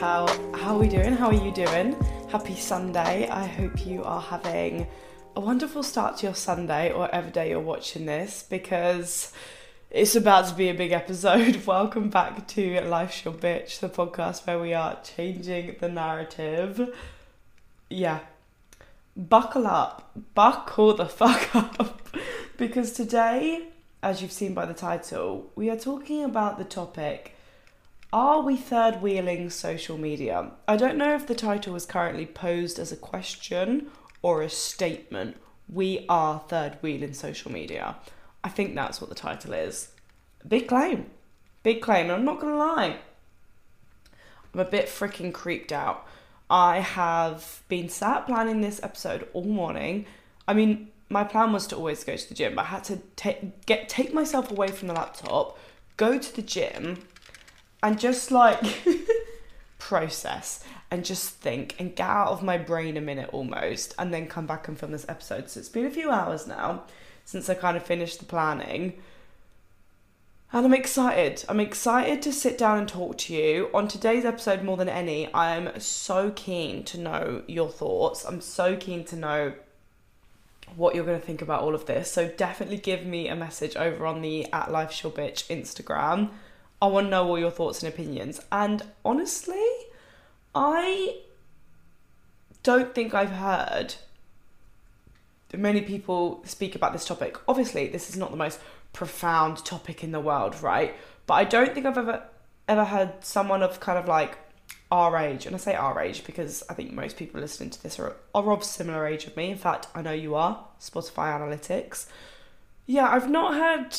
How how are we doing? How are you doing? Happy Sunday. I hope you are having a wonderful start to your Sunday or whatever day you're watching this because it's about to be a big episode. Welcome back to Life's Your Bitch, the podcast where we are changing the narrative. Yeah. Buckle up. Buckle the fuck up. because today, as you've seen by the title, we are talking about the topic are we third wheeling social media? I don't know if the title is currently posed as a question or a statement. We are third wheeling social media. I think that's what the title is. Big claim. Big claim. And I'm not going to lie. I'm a bit freaking creeped out. I have been sat planning this episode all morning. I mean, my plan was to always go to the gym, but I had to take get take myself away from the laptop, go to the gym, and just like process and just think and get out of my brain a minute almost and then come back and film this episode. So it's been a few hours now since I kind of finished the planning. And I'm excited. I'm excited to sit down and talk to you. On today's episode, more than any, I'm so keen to know your thoughts. I'm so keen to know what you're going to think about all of this. So definitely give me a message over on the at Life Bitch Instagram I want to know all your thoughts and opinions. And honestly, I don't think I've heard many people speak about this topic. Obviously, this is not the most profound topic in the world, right? But I don't think I've ever ever heard someone of kind of like our age, and I say our age because I think most people listening to this are, are of similar age of me. In fact, I know you are. Spotify analytics. Yeah, I've not heard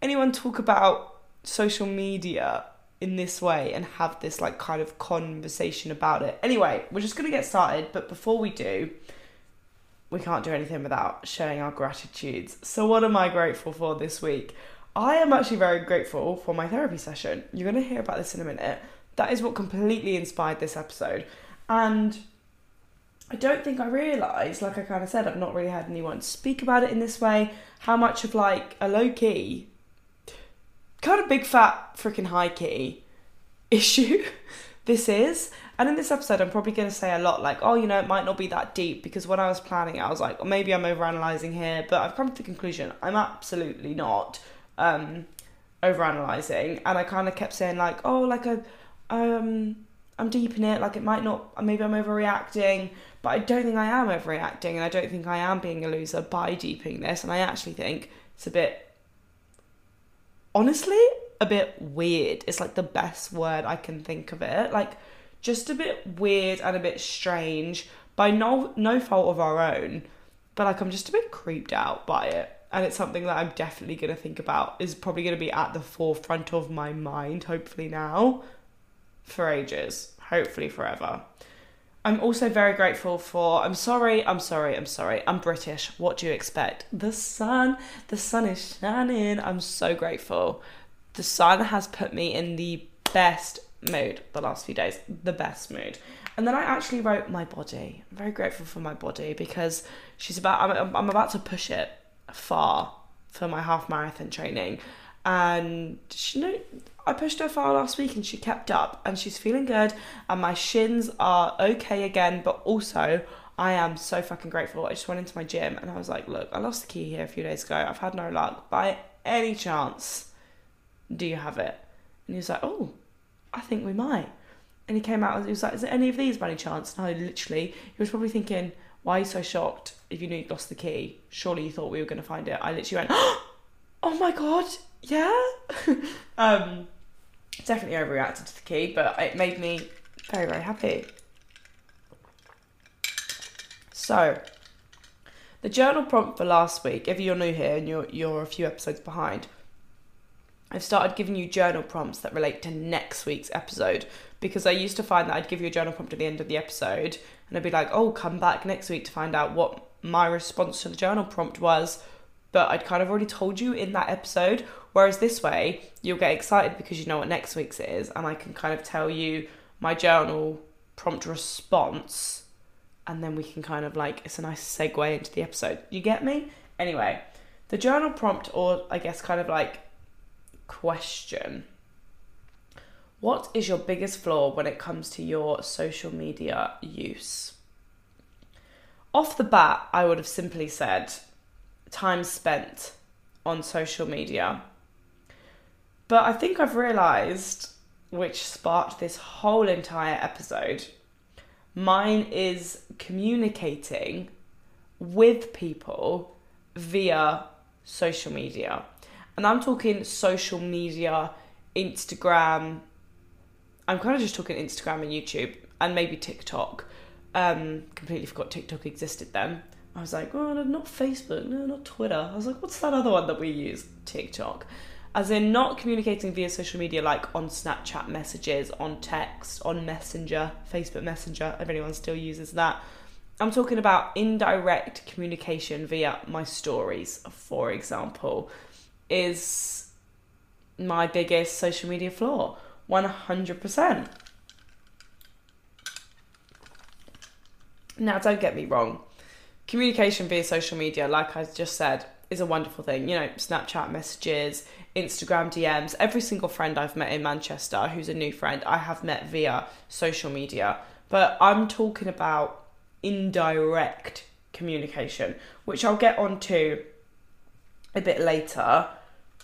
anyone talk about social media in this way and have this like kind of conversation about it. Anyway, we're just going to get started, but before we do, we can't do anything without showing our gratitudes. So, what am I grateful for this week? I am actually very grateful for my therapy session. You're going to hear about this in a minute. That is what completely inspired this episode. And I don't think I realised, like I kind of said, I've not really had anyone speak about it in this way, how much of like a low key kind of big fat freaking high key issue this is. And in this episode, I'm probably going to say a lot like, oh, you know, it might not be that deep because when I was planning it, I was like, well, maybe I'm overanalyzing here, but I've come to the conclusion I'm absolutely not um, overanalyzing. And I kind of kept saying like, oh, like I, um, I'm deep in it. Like it might not, maybe I'm overreacting, but I don't think I am overreacting, and I don't think I am being a loser by deeping this. And I actually think it's a bit honestly a bit weird. It's like the best word I can think of it. Like just a bit weird and a bit strange by no no fault of our own. But like I'm just a bit creeped out by it. And it's something that I'm definitely gonna think about. Is probably gonna be at the forefront of my mind, hopefully now. For ages. Hopefully forever. I'm also very grateful for. I'm sorry, I'm sorry, I'm sorry. I'm British. What do you expect? The sun, the sun is shining. I'm so grateful. The sun has put me in the best mood the last few days. The best mood. And then I actually wrote my body. I'm very grateful for my body because she's about. I'm, I'm about to push it far for my half marathon training, and she you know I pushed her far last week and she kept up and she's feeling good and my shins are okay again, but also I am so fucking grateful. I just went into my gym and I was like, look, I lost the key here a few days ago. I've had no luck. By any chance, do you have it? And he was like, oh, I think we might. And he came out and he was like, is there any of these by any chance? And I literally, he was probably thinking, why are you so shocked if you knew you lost the key? Surely you thought we were going to find it. I literally went, oh my god, yeah. um, definitely overreacted to the key, but it made me very, very happy. So, the journal prompt for last week, if you're new here and you're, you're a few episodes behind, I've started giving you journal prompts that relate to next week's episode because I used to find that I'd give you a journal prompt at the end of the episode and I'd be like, oh, come back next week to find out what my response to the journal prompt was. But I'd kind of already told you in that episode Whereas this way, you'll get excited because you know what next week's is, and I can kind of tell you my journal prompt response, and then we can kind of like, it's a nice segue into the episode. You get me? Anyway, the journal prompt, or I guess kind of like question, What is your biggest flaw when it comes to your social media use? Off the bat, I would have simply said time spent on social media. But I think I've realised, which sparked this whole entire episode, mine is communicating with people via social media. And I'm talking social media, Instagram. I'm kind of just talking Instagram and YouTube and maybe TikTok. Um, completely forgot TikTok existed then. I was like, oh, no, not Facebook, no, not Twitter. I was like, what's that other one that we use? TikTok. As in, not communicating via social media like on Snapchat messages, on text, on Messenger, Facebook Messenger, if anyone still uses that. I'm talking about indirect communication via my stories, for example, is my biggest social media flaw. 100%. Now, don't get me wrong communication via social media, like I just said, is a wonderful thing. You know, Snapchat messages, Instagram DMs, every single friend I've met in Manchester who's a new friend, I have met via social media. But I'm talking about indirect communication, which I'll get onto a bit later.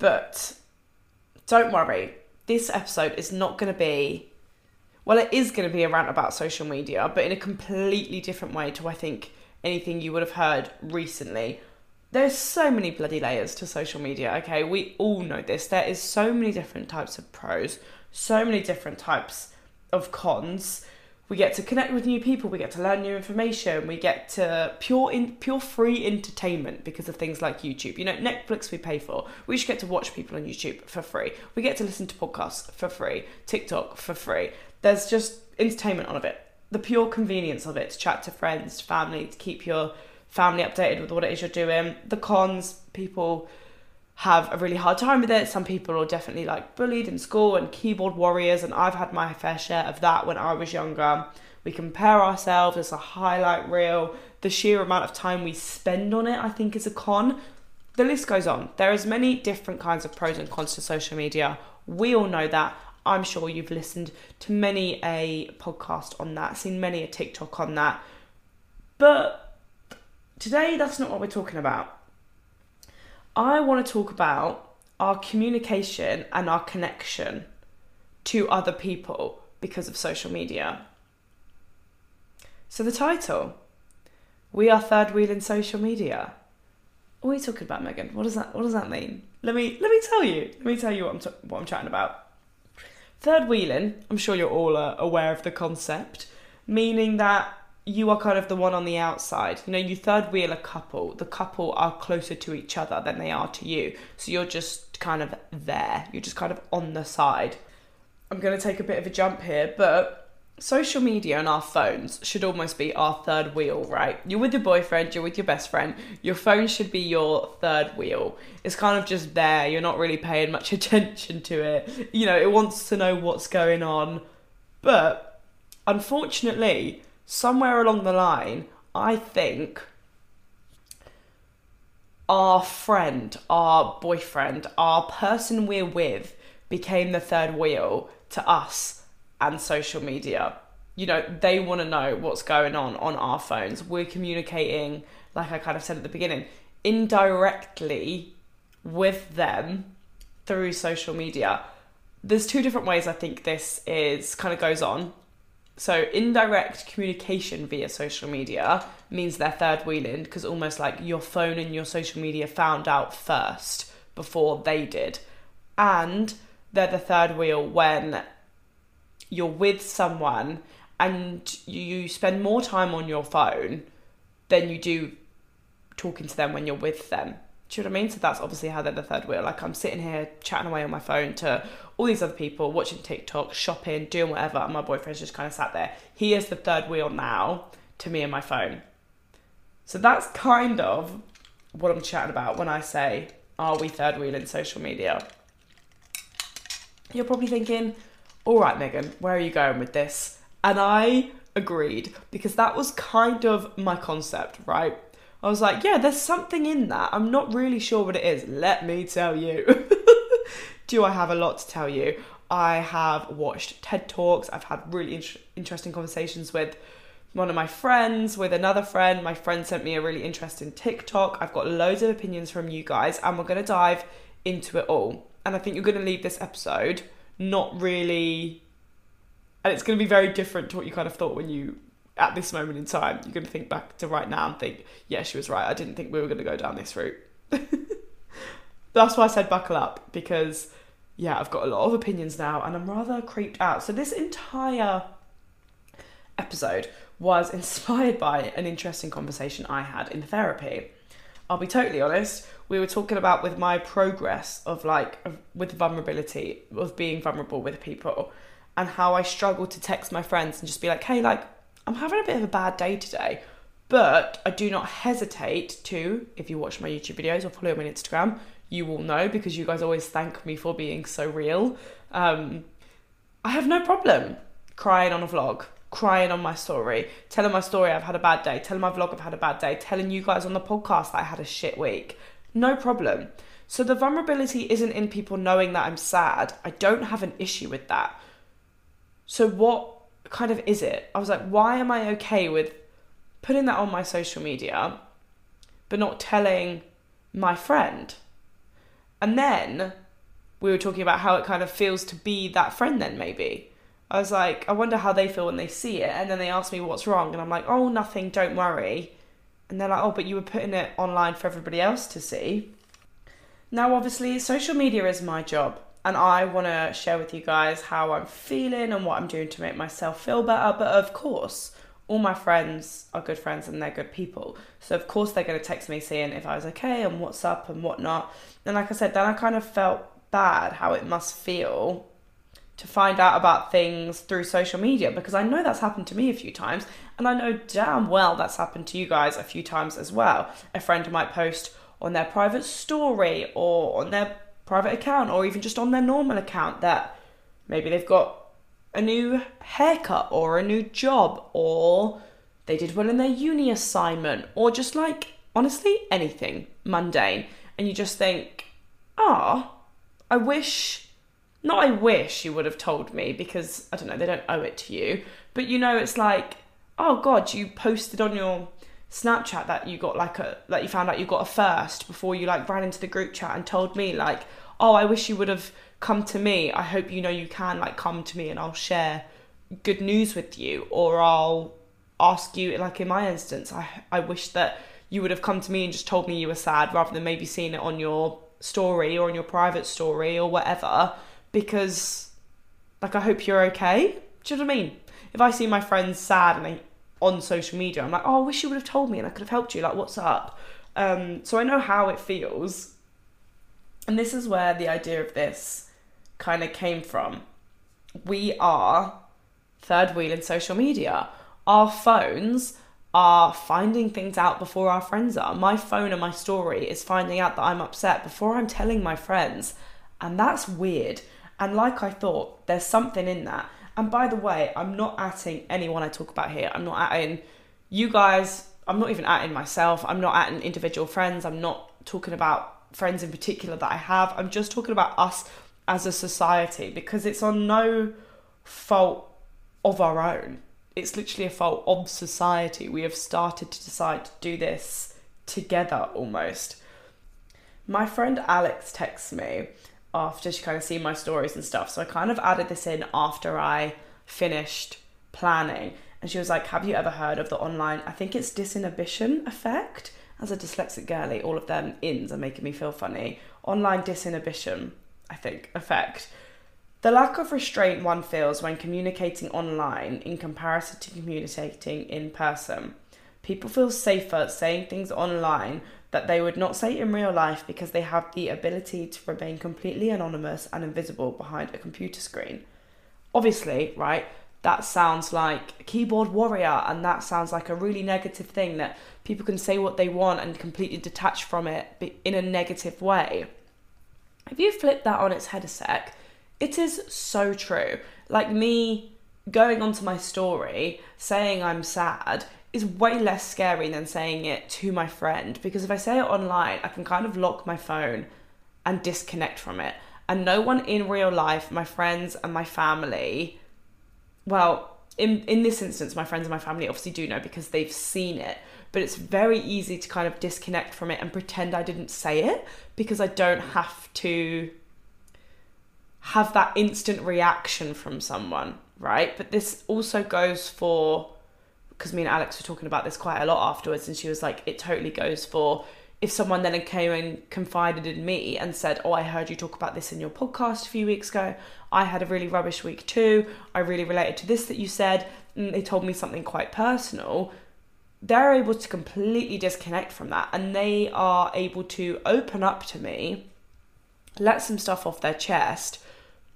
But don't worry, this episode is not going to be, well, it is going to be a rant about social media, but in a completely different way to, I think, anything you would have heard recently. There's so many bloody layers to social media, okay? We all know this. There is so many different types of pros, so many different types of cons. We get to connect with new people, we get to learn new information, we get to pure in pure free entertainment because of things like YouTube. You know, Netflix we pay for. We should get to watch people on YouTube for free. We get to listen to podcasts for free, TikTok for free. There's just entertainment on of it the pure convenience of it to chat to friends, to family, to keep your family updated with what it is you're doing. The cons, people have a really hard time with it. Some people are definitely like bullied in school and keyboard warriors, and I've had my fair share of that when I was younger. We compare ourselves as a highlight reel. The sheer amount of time we spend on it, I think, is a con. The list goes on. There is many different kinds of pros and cons to social media. We all know that. I'm sure you've listened to many a podcast on that, seen many a TikTok on that. But today, that's not what we're talking about. I want to talk about our communication and our connection to other people because of social media. So, the title We Are Third Wheel in Social Media. What are you talking about, Megan? What does that What does that mean? Let me let me tell you. Let me tell you what I'm t- what I'm chatting about. Third wheeling, I'm sure you're all uh, aware of the concept, meaning that you are kind of the one on the outside. You know, you third wheel a couple. The couple are closer to each other than they are to you. So you're just kind of there. You're just kind of on the side. I'm going to take a bit of a jump here, but social media and our phones should almost be our third wheel, right? You're with your boyfriend, you're with your best friend, your phone should be your third wheel. It's kind of just there, you're not really paying much attention to it. You know, it wants to know what's going on. But unfortunately, somewhere along the line, I think our friend, our boyfriend, our person we're with became the third wheel to us and social media. You know, they want to know what's going on on our phones. We're communicating, like I kind of said at the beginning, indirectly with them through social media. There's two different ways I think this is kind of goes on. So, indirect communication via social media means they're third wheeling because almost like your phone and your social media found out first before they did. And they're the third wheel when you're with someone and you spend more time on your phone than you do talking to them when you're with them. Do you know what I mean? So that's obviously how they're the third wheel. Like I'm sitting here chatting away on my phone to all these other people, watching TikTok, shopping, doing whatever, and my boyfriend's just kind of sat there. He is the third wheel now to me and my phone. So that's kind of what I'm chatting about when I say, are we third wheel in social media? You're probably thinking, all right, Megan, where are you going with this? And I agreed because that was kind of my concept, right? I was like, yeah, there's something in that. I'm not really sure what it is. Let me tell you. Do I have a lot to tell you? I have watched TED Talks. I've had really in- interesting conversations with one of my friends, with another friend. My friend sent me a really interesting TikTok. I've got loads of opinions from you guys, and we're going to dive into it all. And I think you're going to leave this episode not really. And it's going to be very different to what you kind of thought when you, at this moment in time, you're going to think back to right now and think, yeah, she was right. I didn't think we were going to go down this route. That's why I said buckle up, because yeah, I've got a lot of opinions now and I'm rather creeped out. So, this entire episode was inspired by an interesting conversation I had in therapy. I'll be totally honest, we were talking about with my progress of like with vulnerability, of being vulnerable with people, and how I struggle to text my friends and just be like, hey, like, I'm having a bit of a bad day today. But I do not hesitate to, if you watch my YouTube videos or follow me on Instagram, you will know because you guys always thank me for being so real. Um, I have no problem crying on a vlog, crying on my story, telling my story I've had a bad day, telling my vlog I've had a bad day, telling you guys on the podcast that I had a shit week. No problem. So the vulnerability isn't in people knowing that I'm sad. I don't have an issue with that. So what kind of is it? I was like, why am I okay with putting that on my social media but not telling my friend? And then we were talking about how it kind of feels to be that friend, then maybe. I was like, I wonder how they feel when they see it. And then they asked me what's wrong. And I'm like, oh, nothing, don't worry. And they're like, oh, but you were putting it online for everybody else to see. Now, obviously, social media is my job. And I want to share with you guys how I'm feeling and what I'm doing to make myself feel better. But of course, all my friends are good friends and they're good people. So of course they're going to text me saying if I was okay and what's up and whatnot. And like I said, then I kind of felt bad how it must feel to find out about things through social media because I know that's happened to me a few times and I know damn well that's happened to you guys a few times as well. A friend might post on their private story or on their private account or even just on their normal account that maybe they've got a new haircut or a new job or they did well in their uni assignment or just like honestly anything mundane. And you just think ah oh, i wish not i wish you would have told me because i don't know they don't owe it to you but you know it's like oh god you posted on your snapchat that you got like a like you found out you got a first before you like ran into the group chat and told me like oh i wish you would have come to me. I hope you know you can like come to me and I'll share good news with you or I'll ask you like in my instance I I wish that you would have come to me and just told me you were sad rather than maybe seeing it on your story or on your private story or whatever because like I hope you're okay. Do you know what I mean? If I see my friends sad and they on social media, I'm like, oh, I wish you would have told me and I could have helped you. Like, what's up? Um, so I know how it feels. And this is where the idea of this kind of came from. We are third wheel in social media. Our phones are finding things out before our friends are. My phone and my story is finding out that I'm upset before I'm telling my friends. And that's weird. And like I thought, there's something in that. And by the way, I'm not atting anyone I talk about here. I'm not atting you guys. I'm not even atting myself. I'm not atting individual friends. I'm not talking about friends in particular that I have. I'm just talking about us as a society because it's on no fault of our own. It's literally a fault of society. We have started to decide to do this together almost. My friend Alex texts me after she kind of seen my stories and stuff. So I kind of added this in after I finished planning. And she was like, Have you ever heard of the online, I think it's disinhibition effect? As a dyslexic girly, all of them ins are making me feel funny. Online disinhibition I think, effect. The lack of restraint one feels when communicating online in comparison to communicating in person. People feel safer saying things online that they would not say in real life because they have the ability to remain completely anonymous and invisible behind a computer screen. Obviously, right, that sounds like keyboard warrior and that sounds like a really negative thing that people can say what they want and completely detach from it in a negative way. If you flip that on its head a sec, it is so true. Like me going onto my story saying I'm sad is way less scary than saying it to my friend because if I say it online, I can kind of lock my phone and disconnect from it. And no one in real life, my friends and my family, well, in in this instance, my friends and my family obviously do know because they've seen it. But it's very easy to kind of disconnect from it and pretend I didn't say it because I don't have to have that instant reaction from someone, right? But this also goes for because me and Alex were talking about this quite a lot afterwards, and she was like, it totally goes for if someone then came and confided in me and said, Oh, I heard you talk about this in your podcast a few weeks ago. I had a really rubbish week too. I really related to this that you said. And they told me something quite personal. They're able to completely disconnect from that and they are able to open up to me, let some stuff off their chest,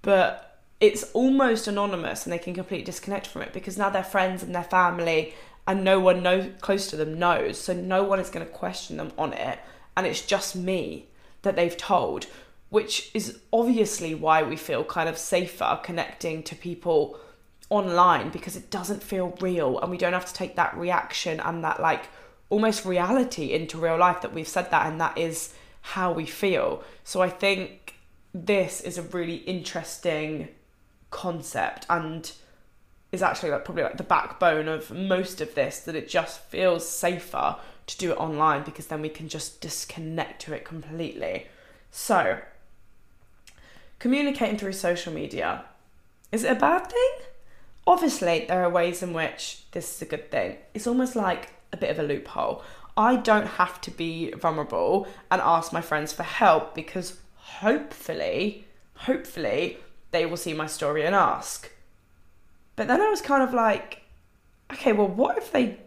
but it's almost anonymous and they can completely disconnect from it because now their friends and their family and no one knows close to them knows. So no one is going to question them on it. And it's just me that they've told which is obviously why we feel kind of safer connecting to people online because it doesn't feel real and we don't have to take that reaction and that like almost reality into real life that we've said that and that is how we feel. So i think this is a really interesting concept and is actually like probably like the backbone of most of this that it just feels safer to do it online because then we can just disconnect to it completely. So, communicating through social media is it a bad thing? Obviously, there are ways in which this is a good thing. It's almost like a bit of a loophole. I don't have to be vulnerable and ask my friends for help because hopefully, hopefully, they will see my story and ask. But then I was kind of like, okay, well, what if they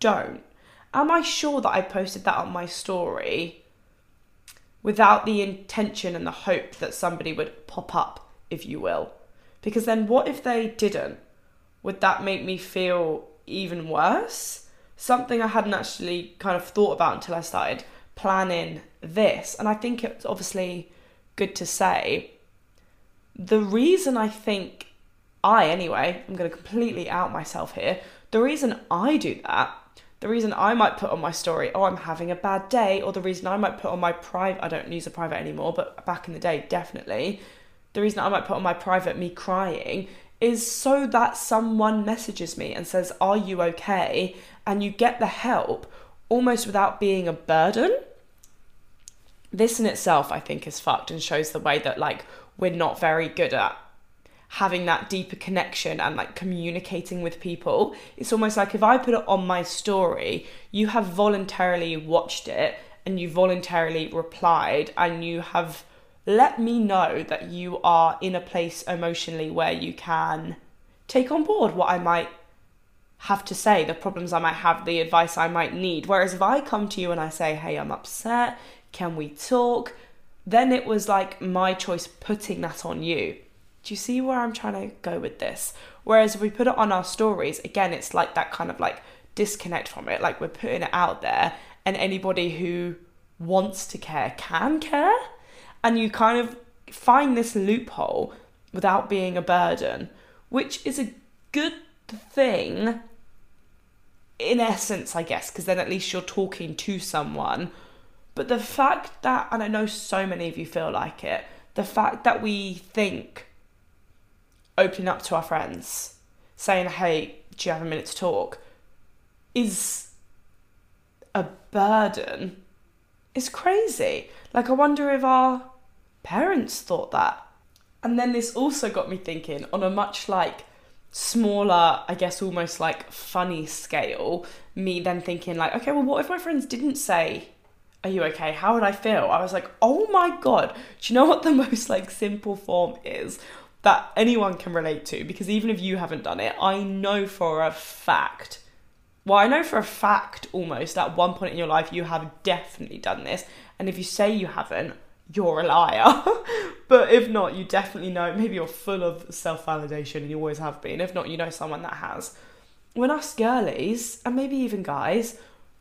don't? Am I sure that I posted that on my story without the intention and the hope that somebody would pop up, if you will? Because then what if they didn't? Would that make me feel even worse? Something I hadn't actually kind of thought about until I started planning this. And I think it's obviously good to say. The reason I think I, anyway, I'm going to completely out myself here. The reason I do that, the reason I might put on my story, oh, I'm having a bad day, or the reason I might put on my private, I don't use a private anymore, but back in the day, definitely, the reason I might put on my private me crying is so that someone messages me and says, Are you okay? And you get the help almost without being a burden. This in itself, I think, is fucked and shows the way that, like, we're not very good at having that deeper connection and like communicating with people. It's almost like if I put it on my story, you have voluntarily watched it and you voluntarily replied and you have let me know that you are in a place emotionally where you can take on board what I might have to say, the problems I might have, the advice I might need. Whereas if I come to you and I say, hey, I'm upset, can we talk? Then it was like my choice putting that on you. Do you see where I'm trying to go with this? Whereas if we put it on our stories, again, it's like that kind of like disconnect from it. Like we're putting it out there, and anybody who wants to care can care. And you kind of find this loophole without being a burden, which is a good thing in essence, I guess, because then at least you're talking to someone. But the fact that, and I know so many of you feel like it, the fact that we think opening up to our friends, saying, hey, do you have a minute to talk, is a burden. It's crazy. Like, I wonder if our parents thought that. And then this also got me thinking on a much like smaller, I guess almost like funny scale, me then thinking, like, okay, well, what if my friends didn't say, Are you okay? How would I feel? I was like, Oh my god, do you know what the most like simple form is? that anyone can relate to because even if you haven't done it, I know for a fact. Well, I know for a fact almost at one point in your life you have definitely done this. And if you say you haven't, you're a liar. but if not, you definitely know. Maybe you're full of self validation and you always have been. If not, you know someone that has. When us girlies, and maybe even guys,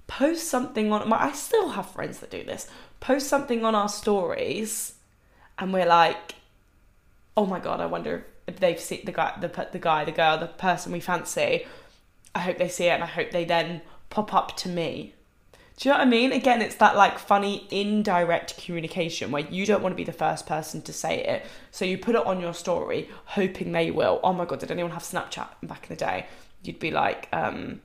post something on my I still have friends that do this. Post something on our stories and we're like, oh my god, I wonder if they've seen the guy, the the guy, the girl, the person we fancy. I hope they see it, and I hope they then pop up to me. Do you know what I mean? Again, it's that like funny indirect communication where you don't want to be the first person to say it. So you put it on your story, hoping they will. Oh my god, did anyone have Snapchat back in the day? You'd be like, um,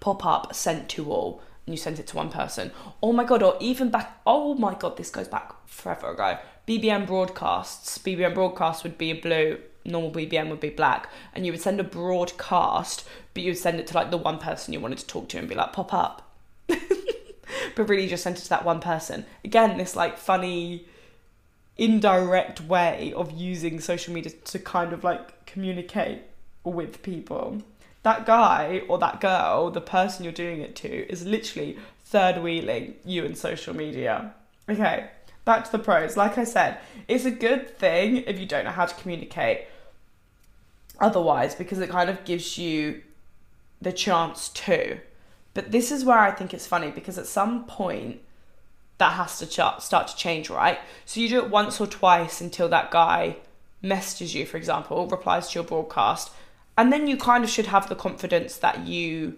pop up, sent to all, and you sent it to one person. Oh my god, or even back, oh my god, this goes back forever ago. BBM broadcasts. BBM broadcasts would be a blue, normal BBM would be black, and you would send a broadcast, but you would send it to like the one person you wanted to talk to and be like, pop up but really just sent it to that one person. Again, this like funny, indirect way of using social media to kind of like communicate with people. That guy or that girl, the person you're doing it to, is literally third wheeling you in social media. Okay, back to the pros. Like I said, it's a good thing if you don't know how to communicate otherwise because it kind of gives you the chance to. But this is where I think it's funny because at some point that has to ch- start to change, right? So you do it once or twice until that guy messages you, for example, replies to your broadcast, and then you kind of should have the confidence that you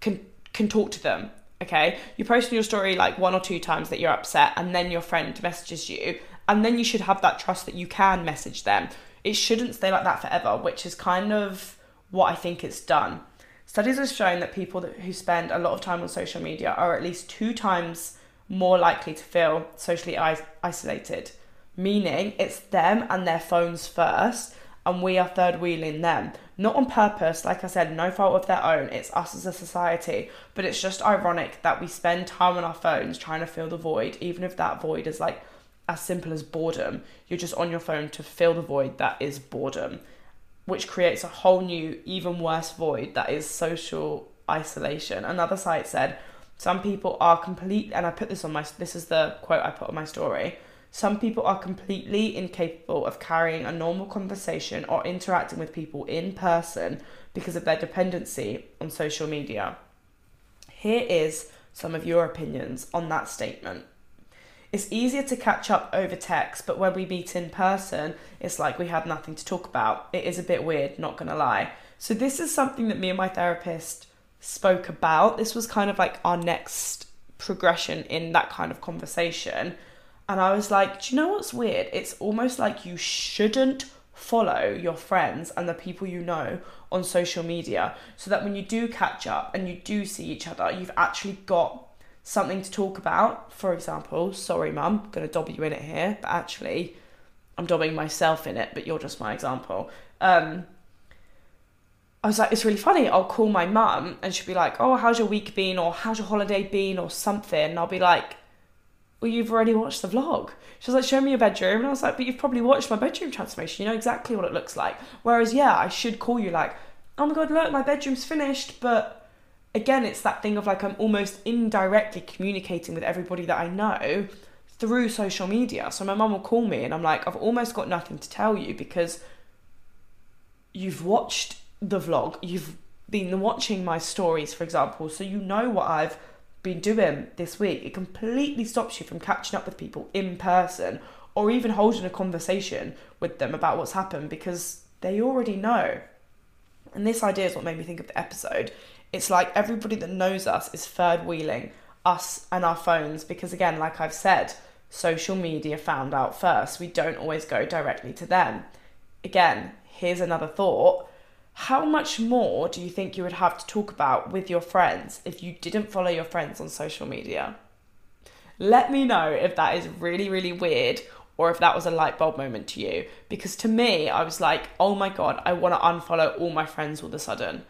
can can talk to them. Okay, you post in your story like one or two times that you're upset, and then your friend messages you, and then you should have that trust that you can message them. It shouldn't stay like that forever, which is kind of what I think it's done. Studies have shown that people that, who spend a lot of time on social media are at least two times more likely to feel socially is- isolated, meaning it's them and their phones first, and we are third wheeling them. Not on purpose, like I said, no fault of their own, it's us as a society, but it's just ironic that we spend time on our phones trying to fill the void, even if that void is like as simple as boredom. You're just on your phone to fill the void that is boredom which creates a whole new, even worse void that is social isolation. Another site said, some people are complete, and I put this on my, this is the quote I put on my story. Some people are completely incapable of carrying a normal conversation or interacting with people in person because of their dependency on social media. Here is some of your opinions on that statement. It's easier to catch up over text, but when we meet in person, it's like we have nothing to talk about. It is a bit weird, not gonna lie. So, this is something that me and my therapist spoke about. This was kind of like our next progression in that kind of conversation. And I was like, do you know what's weird? It's almost like you shouldn't follow your friends and the people you know on social media so that when you do catch up and you do see each other, you've actually got something to talk about. For example, sorry, mum, to dob you in it here, but actually, I'm dobbing myself in it, but you're just my example. Um, I was like, it's really funny. I'll call my mum and she'll be like, oh, how's your week been? Or how's your holiday been? Or something. And I'll be like, well, you've already watched the vlog. She was like, show me your bedroom. And I was like, but you've probably watched my bedroom transformation. You know exactly what it looks like. Whereas, yeah, I should call you like, oh my God, look, my bedroom's finished, but again, it's that thing of like I'm almost indirectly communicating with everybody that I know through social media. So my mum will call me and I'm like, I've almost got nothing to tell you because you've watched the vlog, you've been watching my stories, for example, so you know what I've been doing this week. It completely stops you from catching up with people in person or even holding a conversation with them about what's happened because they already know. And this idea is what made me think of the episode it's like everybody that knows us is third wheeling us and our phones because again like i've said social media found out first we don't always go directly to them again here's another thought how much more do you think you would have to talk about with your friends if you didn't follow your friends on social media let me know if that is really really weird or if that was a light bulb moment to you because to me i was like oh my god i want to unfollow all my friends all of a sudden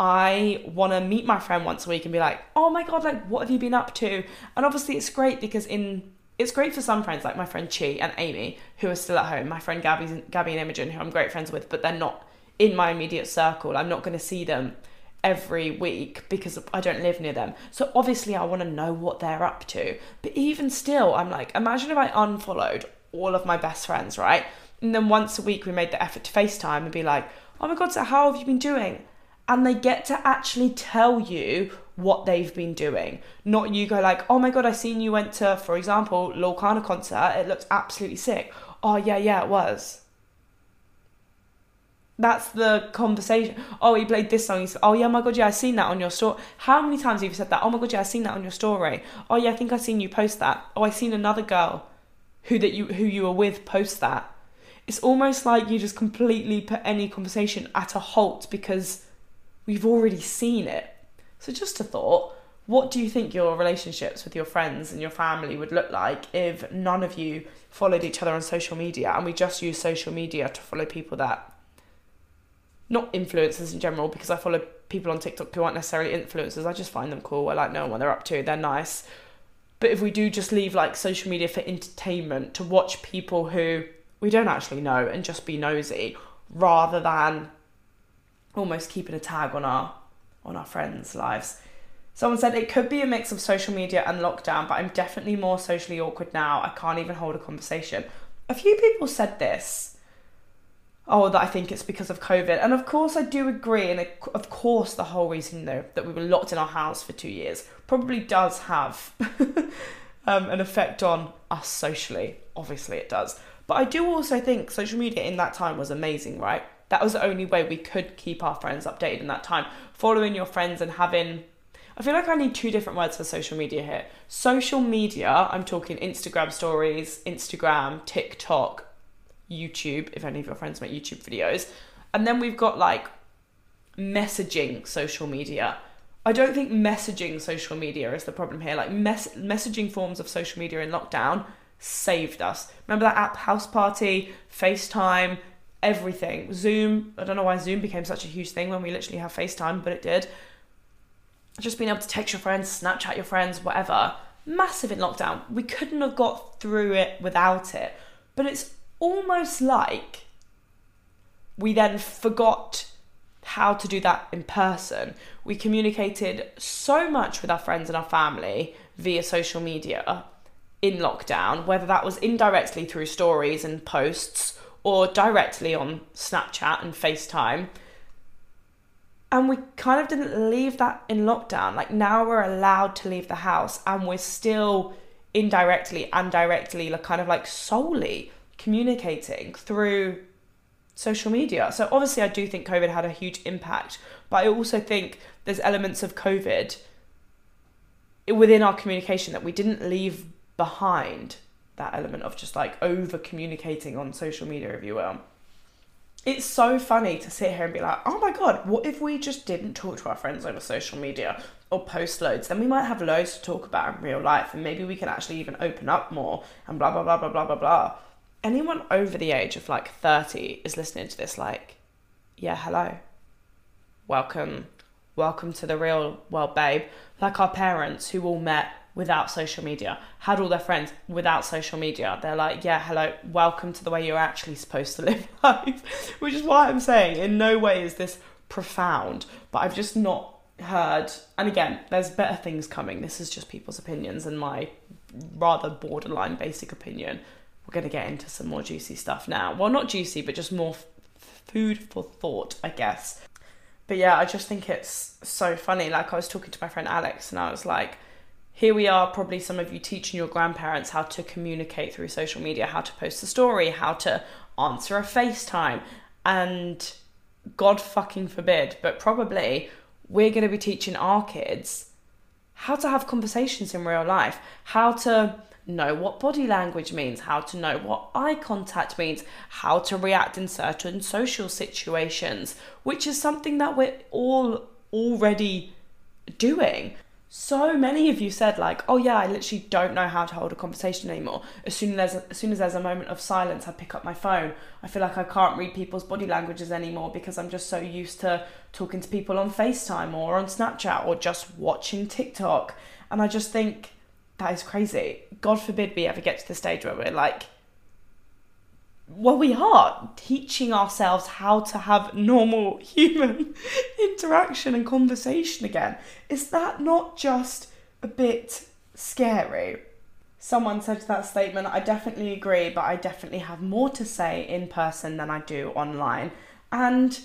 I want to meet my friend once a week and be like, oh my god, like what have you been up to? And obviously it's great because in it's great for some friends like my friend Chi and Amy who are still at home. My friend Gabby, Gabby and Imogen who I'm great friends with, but they're not in my immediate circle. I'm not going to see them every week because I don't live near them. So obviously I want to know what they're up to. But even still, I'm like, imagine if I unfollowed all of my best friends, right? And then once a week we made the effort to FaceTime and be like, oh my god, so how have you been doing? and they get to actually tell you what they've been doing. Not you go like, oh my god, I seen you went to, for example, Lorcana concert. It looked absolutely sick. Oh yeah, yeah, it was. That's the conversation. Oh, he played this song. He's, oh yeah, my god, yeah, I seen that on your story. How many times have you said that? Oh my god, yeah, I seen that on your story. Oh yeah, I think I seen you post that. Oh, I seen another girl who that you who you were with post that. It's almost like you just completely put any conversation at a halt because we've already seen it. So just a thought. What do you think your relationships with your friends and your family would look like if none of you followed each other on social media and we just use social media to follow people that not influencers in general because I follow people on TikTok who aren't necessarily influencers. I just find them cool. I like knowing what they're up to. They're nice. But if we do just leave like social media for entertainment to watch people who we don't actually know and just be nosy rather than almost keeping a tag on our on our friends' lives. Someone said it could be a mix of social media and lockdown, but I'm definitely more socially awkward now. I can't even hold a conversation. A few people said this oh, that I think it's because of COVID. And of course, I do agree. And of course, the whole reason, though, that we were locked in our house for two years probably does have um, an effect on us socially. Obviously, it does. But I do also think social media in that time was amazing, right? That was the only way we could keep our friends updated in that time. Following your friends and having. I feel like I need two different words for social media here. Social media, I'm talking Instagram stories, Instagram, TikTok, YouTube, if any of your friends make YouTube videos. And then we've got like messaging social media. I don't think messaging social media is the problem here. Like mes- messaging forms of social media in lockdown saved us. Remember that app Houseparty, FaceTime, everything. Zoom. I don't know why Zoom became such a huge thing when we literally have FaceTime, but it did. Just being able to text your friends, Snapchat your friends, whatever. Massive in lockdown. We couldn't have got through it without it. But it's almost like we then forgot how to do that in person. We communicated so much with our friends and our family via social media in lockdown, whether that was indirectly through stories and posts or directly on Snapchat and FaceTime. And we kind of didn't leave that in lockdown. Like now we're allowed to leave the house and we're still indirectly and directly, like kind of like solely communicating through social media. So obviously I do think COVID had a huge impact, but I also think there's elements of COVID within our communication that we didn't leave behind that element of just like over communicating on social media, if you will. It's so funny to sit here and be like, oh my god, what if we just didn't talk to our friends over social media or post loads? Then we might have loads to talk about in real life and maybe we can actually even open up more and blah blah blah blah blah blah blah anyone over the age of like 30 is listening to this like yeah hello. Welcome welcome to the real world babe. Like our parents who all met without social media had all their friends without social media. They're like yeah hello welcome to the way you're actually supposed to live life. Which is why i'm saying. In no way is this profound but i've just not heard and again there's better things coming. This is just people's opinions and my rather borderline basic opinion we're going to get into some more juicy stuff now. Well, not juicy, but just more f- food for thought, I guess. But yeah, I just think it's so funny. Like, I was talking to my friend Alex, and I was like, here we are, probably some of you teaching your grandparents how to communicate through social media, how to post a story, how to answer a FaceTime. And God fucking forbid, but probably we're going to be teaching our kids how to have conversations in real life, how to know what body language means, how to know what eye contact means, how to react in certain social situations, which is something that we're all already doing. So many of you said like, "Oh yeah, I literally don't know how to hold a conversation anymore. As soon as as soon as there's a moment of silence, I pick up my phone. I feel like I can't read people's body languages anymore because I'm just so used to talking to people on FaceTime or on Snapchat or just watching TikTok." And I just think that is crazy. God forbid we ever get to the stage where we're like, well, we are teaching ourselves how to have normal human interaction and conversation again. Is that not just a bit scary? Someone said to that statement, I definitely agree, but I definitely have more to say in person than I do online. And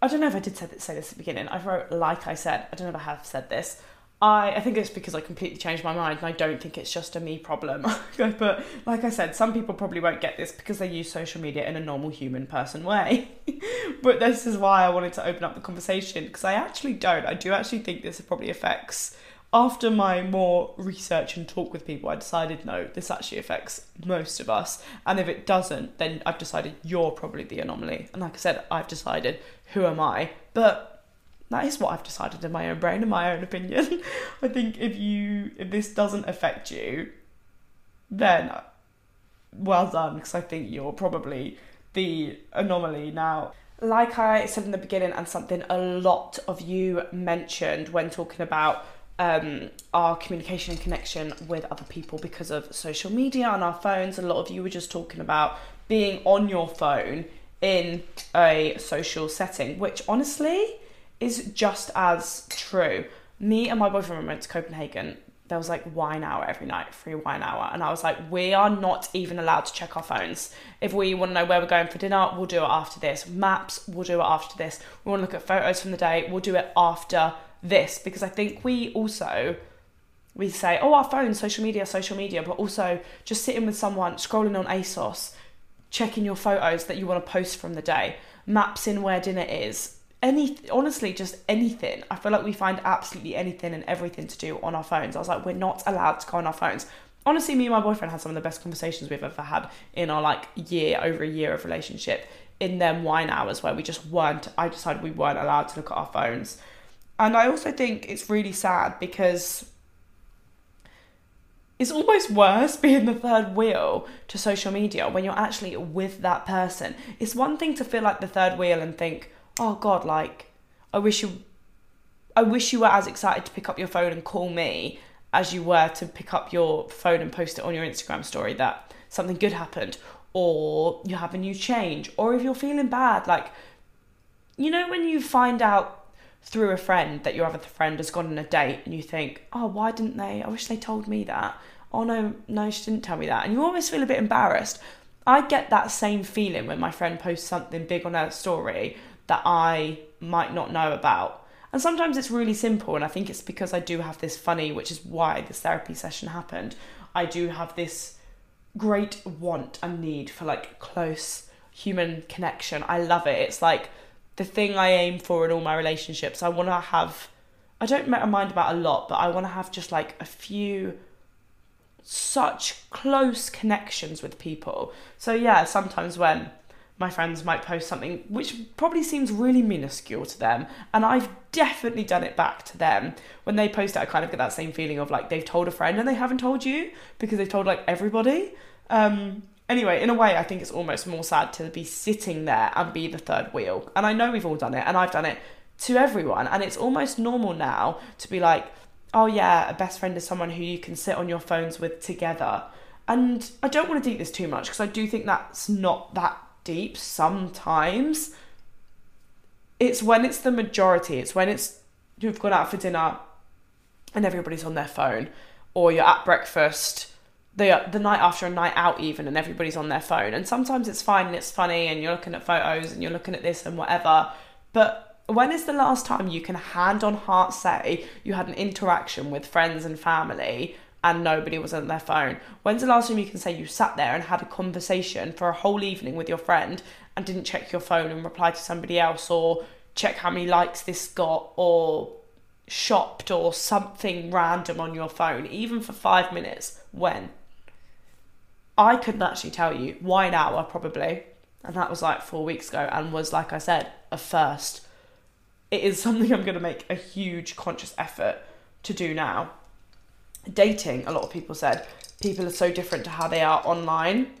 I don't know if I did say this at the beginning. I wrote, like I said, I don't know if I have said this. I, I think it's because I completely changed my mind and I don't think it's just a me problem. but like I said, some people probably won't get this because they use social media in a normal human person way. but this is why I wanted to open up the conversation because I actually don't. I do actually think this probably affects. After my more research and talk with people, I decided no, this actually affects most of us. And if it doesn't, then I've decided you're probably the anomaly. And like I said, I've decided who am I. But that is what I've decided in my own brain, in my own opinion. I think if you if this doesn't affect you, then well done, because I think you're probably the anomaly now. Like I said in the beginning, and something a lot of you mentioned when talking about um, our communication and connection with other people because of social media and our phones. A lot of you were just talking about being on your phone in a social setting, which honestly is just as true. Me and my boyfriend went to Copenhagen. There was like wine hour every night, free wine hour. And I was like, we are not even allowed to check our phones. If we want to know where we're going for dinner, we'll do it after this. Maps, we'll do it after this. We want to look at photos from the day, we'll do it after this. Because I think we also we say, oh, our phone, social media, social media, but also just sitting with someone, scrolling on ASOS, checking your photos that you want to post from the day, maps in where dinner is, any honestly just anything. I feel like we find absolutely anything and everything to do on our phones. I was like we're not allowed to go on our phones. Honestly me and my boyfriend had some of the best conversations we've ever had in our like year over a year of relationship in them wine hours where we just weren't i decided we weren't allowed to look at our phones. And i also think it's really sad because it's almost worse being the third wheel to social media when you're actually with that person. It's one thing to feel like the third wheel and think, oh god, like I wish you I wish you were as excited to pick up your phone and call me as you were to pick up your phone and post it on your Instagram story that something good happened or you have a new change or if you're feeling bad. Like you know when you find out through a friend that your other friend has gone on a date and you think oh why didn't they? I wish they told me that. Oh no no she didn't tell me that. And you always feel a bit embarrassed. I get that same feeling when my friend posts something big on her story that I might not know about. And sometimes it's really simple, and I think it's because I do have this funny, which is why this therapy session happened. I do have this great want and need for like close human connection. I love it. It's like the thing I aim for in all my relationships. I want to have, I don't mind about a lot, but I want to have just like a few such close connections with people. So, yeah, sometimes when my friends might post something which probably seems really minuscule to them and i've definitely done it back to them when they post it i kind of get that same feeling of like they've told a friend and they haven't told you because they've told like everybody. Um anyway in a way i think it's almost more sad to be sitting there and be the third wheel. And i know we've all done it and i've done it to everyone and it's almost normal now to be like oh yeah a best friend is someone who you can sit on your phones with together. And i don't want to deep this too much because i do think that's not that deep sometimes. It's when it's the majority, it's when it's you've gone out for dinner and everybody's on their phone, or you're at breakfast the the night after a night out even and everybody's on their phone and sometimes it's fine and it's funny and you're looking at photos and you're looking at this and whatever but when is the last time you can hand on heart say you had an interaction with friends and family and nobody was on their phone. When's the last time you can say you sat there and had a conversation for a whole evening with your friend and didn't check your phone and reply to somebody else or check how many likes this got or shopped or something random on your phone, even for five minutes? When? I couldn't actually tell you. Wine hour, probably. And that was like four weeks ago and was, like I said, a first. It is something I'm going to make a huge conscious effort to do now dating, a lot of people said people are so different to how they are online.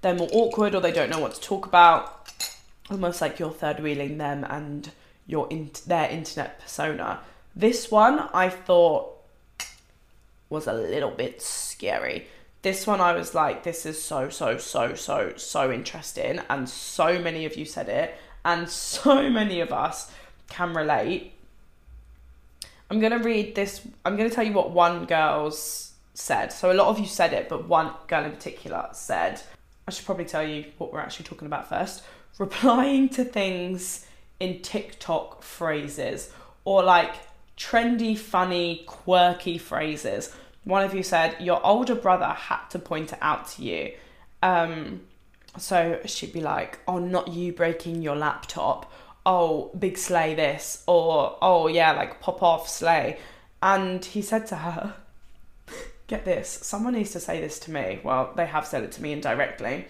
They're more awkward or they don't know what to talk about. Almost like you're third wheeling them and your in- their internet persona. This one I thought was a little bit scary. This one I was like, this is so, so, so, so, so interesting. And so many of you said it. And so many of us can relate I'm going to read this. I'm going to tell you what one girl's said. So a lot of you said it, but one girl in particular said, I should probably tell you what we're actually talking about first. Replying to things in TikTok phrases or like trendy, funny, quirky phrases. One of you said, Your older brother had to point it out to you. Um, so she'd be like, Oh, not you breaking your laptop. Oh, big slay this. Or, Oh, yeah, like pop off, slay. And he said to her, Get this, someone needs to say this to me. Well, they have said it to me indirectly.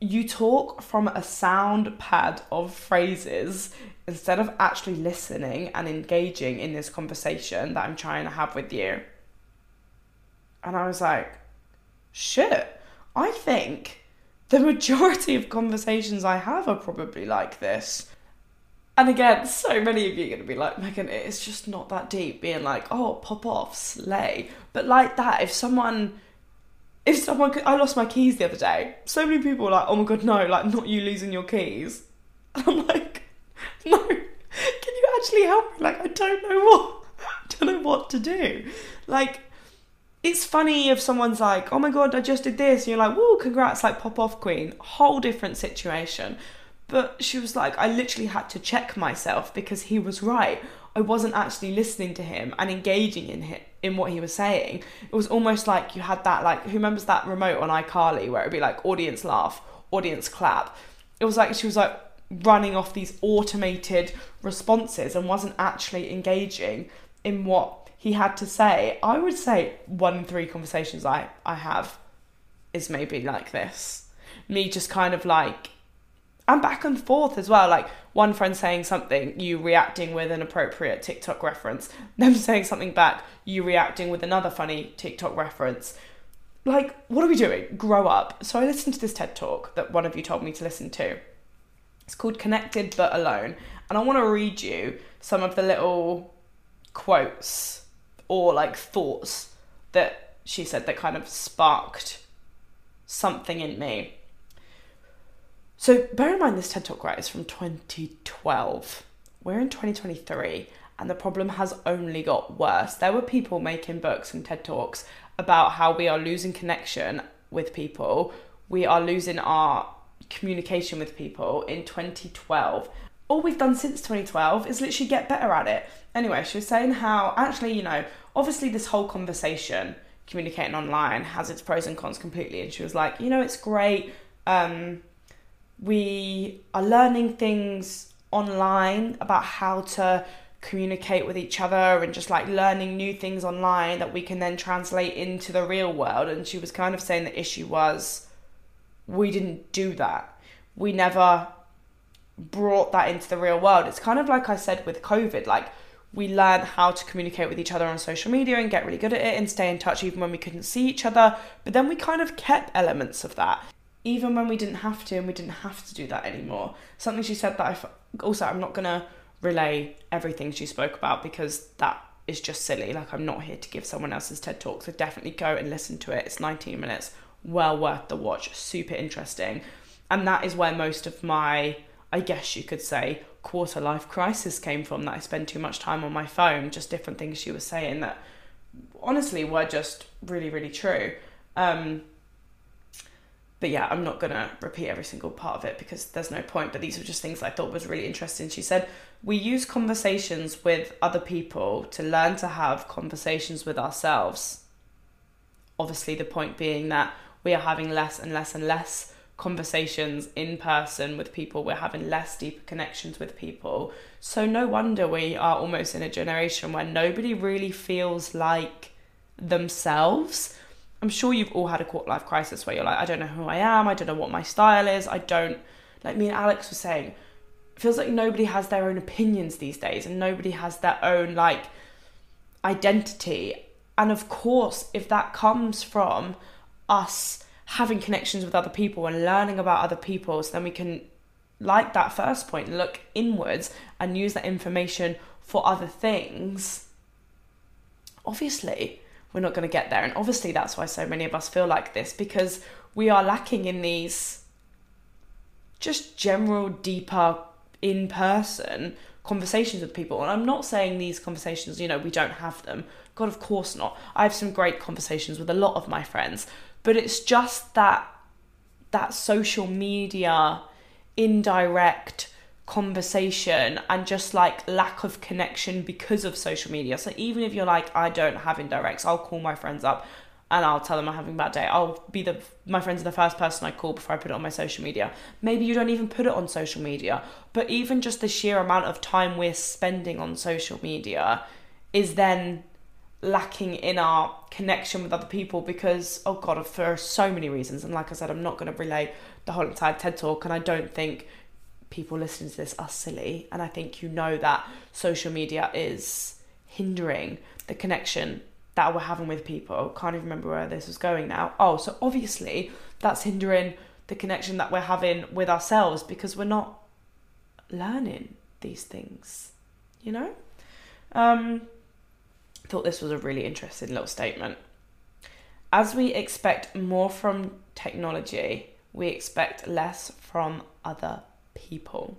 You talk from a sound pad of phrases instead of actually listening and engaging in this conversation that I'm trying to have with you. And I was like, shit, I think the majority of conversations I have are probably like this. And again, so many of you are going to be like, Megan, it's just not that deep, being like, oh, pop off, slay. But like that, if someone, if someone, I lost my keys the other day, so many people were like, oh my god, no, like, not you losing your keys. And I'm like, no, can you actually help me? Like, I don't know what, I don't know what to do. Like, it's funny if someone's like, oh my god, I just did this, and you're like, whoa, congrats, like, pop off, queen. Whole different situation. But she was like, I literally had to check myself because he was right. I wasn't actually listening to him and engaging in him, in what he was saying. It was almost like you had that like who remembers that remote on iCarly where it'd be like audience laugh, audience clap. It was like she was like running off these automated responses and wasn't actually engaging in what he had to say. I would say one in three conversations I, I have is maybe like this. Me just kind of like and back and forth as well. Like one friend saying something, you reacting with an appropriate TikTok reference, them saying something back, you reacting with another funny TikTok reference. Like, what are we doing? Grow up. So I listened to this TED talk that one of you told me to listen to. It's called Connected But Alone. And I want to read you some of the little quotes or like thoughts that she said that kind of sparked something in me. So bear in mind this TED Talk right is from 2012. We're in 2023 and the problem has only got worse. There were people making books and TED Talks about how we are losing connection with people. We are losing our communication with people in 2012. All we've done since 2012 is literally get better at it. Anyway, she was saying how actually, you know, obviously this whole conversation communicating online has its pros and cons completely and she was like, you know, it's great um we are learning things online about how to communicate with each other and just like learning new things online that we can then translate into the real world. And she was kind of saying the issue was we didn't do that. We never brought that into the real world. It's kind of like I said with COVID, like we learned how to communicate with each other on social media and get really good at it and stay in touch even when we couldn't see each other. But then we kind of kept elements of that even when we didn't have to and we didn't have to do that anymore. Something she said that I f- also I'm not gonna relay everything she spoke about because that is just silly. Like I'm not here to give someone else's TED talk, so definitely go and listen to it. It's 19 minutes, well worth the watch, super interesting, and that is where most of my, I guess you could say, quarter life crisis came from. That I spend too much time on my phone, just different things she was saying that honestly were just really really true. Um, but yeah, I'm not gonna repeat every single part of it because there's no point. But these were just things I thought was really interesting. She said, We use conversations with other people to learn to have conversations with ourselves. Obviously, the point being that we are having less and less and less conversations in person with people, we're having less deeper connections with people. So, no wonder we are almost in a generation where nobody really feels like themselves I'm sure you've all had a quarter life crisis where you're like, I don't know who I am, I don't know what my style is, I don't like me and Alex were saying, feels like nobody has their own opinions these days and nobody has their own like identity. And of course, if that comes from us having connections with other people and learning about other people, so then we can, like that first point, look inwards and use that information for other things. Obviously, we're not going to get there. And obviously, that's why so many of us feel like this because we are lacking in these just general, deeper, in person conversations with people. And I'm not saying these conversations, you know, we don't have them. God, of course not. I have some great conversations with a lot of my friends, but it's just that that social media indirect conversation and just like lack of connection because of social media. So even if you're like, I don't have indirects, I'll call my friends up and I'll tell them I'm having a bad day. I'll be the my friends are the first person I call before I put it on my social media. Maybe you don't even put it on social media, but even just the sheer amount of time we're spending on social media is then lacking in our connection with other people because oh god for so many reasons and like I said I'm not going to relay the whole entire TED talk and I don't think people listening to this are silly. And I think you know that social media is hindering the connection that we're having with people. Can't even remember where this was going now. Oh, so obviously that's hindering the connection that we're having with ourselves because we're not learning these things, you know? Um, thought this was a really interesting little statement. As we expect more from technology, we expect less from other people.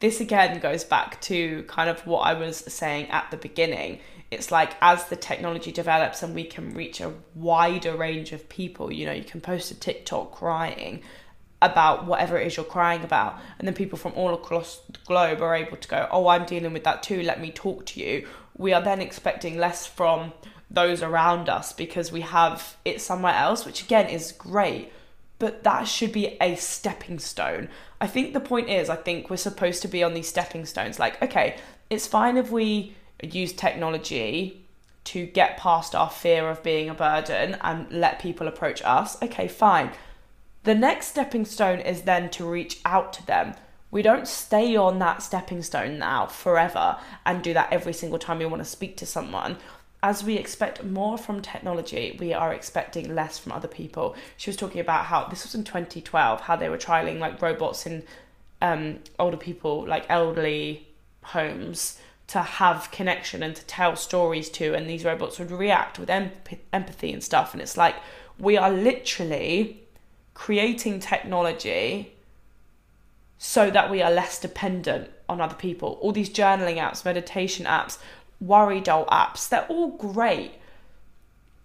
This again goes back to kind of what I was saying at the beginning. It's like as the technology develops and we can reach a wider range of people, you know, you can post a TikTok crying about whatever it is you're crying about, and then people from all across the globe are able to go, Oh, I'm dealing with that too, let me talk to you. We are then expecting less from those around us because we have it somewhere else, which again is great but that should be a stepping stone. I think the point is, I think we're supposed to be on these stepping stones. Like, okay, it's fine if we use technology to get past our fear of being a burden and let people approach us. Okay, fine. The next stepping stone is then to reach out to them. We don't stay on that stepping stone now forever and do that every single time we want to speak to someone as we expect more from technology, we are expecting less from other people. She was talking about how this was in 2012, how they were trialing like robots in um, older people, like elderly homes, to have connection and to tell stories to, and these robots would react with em- empathy and stuff. And it's like we are literally creating technology so that we are less dependent on other people. All these journaling apps, meditation apps, worry doll apps, they're all great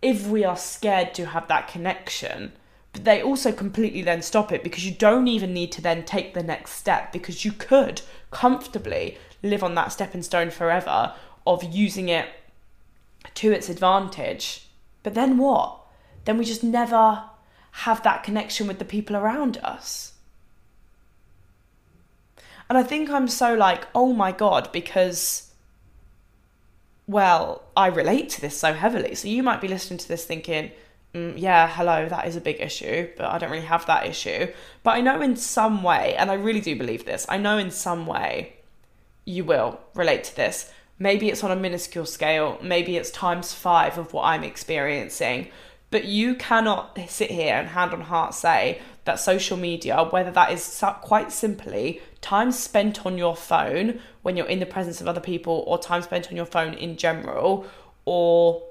if we are scared to have that connection. But they also completely then stop it because you don't even need to then take the next step because you could comfortably live on that stepping stone forever of using it to its advantage. But then what? Then we just never have that connection with the people around us. And I think I'm so like, oh my God, because well, I relate to this so heavily. So you might be listening to this thinking, mm, yeah, hello, that is a big issue, but I don't really have that issue. But I know in some way, and I really do believe this, I know in some way you will relate to this. Maybe it's on a minuscule scale, maybe it's times five of what I'm experiencing. But you cannot sit here and hand on heart say that social media, whether that is quite simply time spent on your phone when you're in the presence of other people, or time spent on your phone in general, or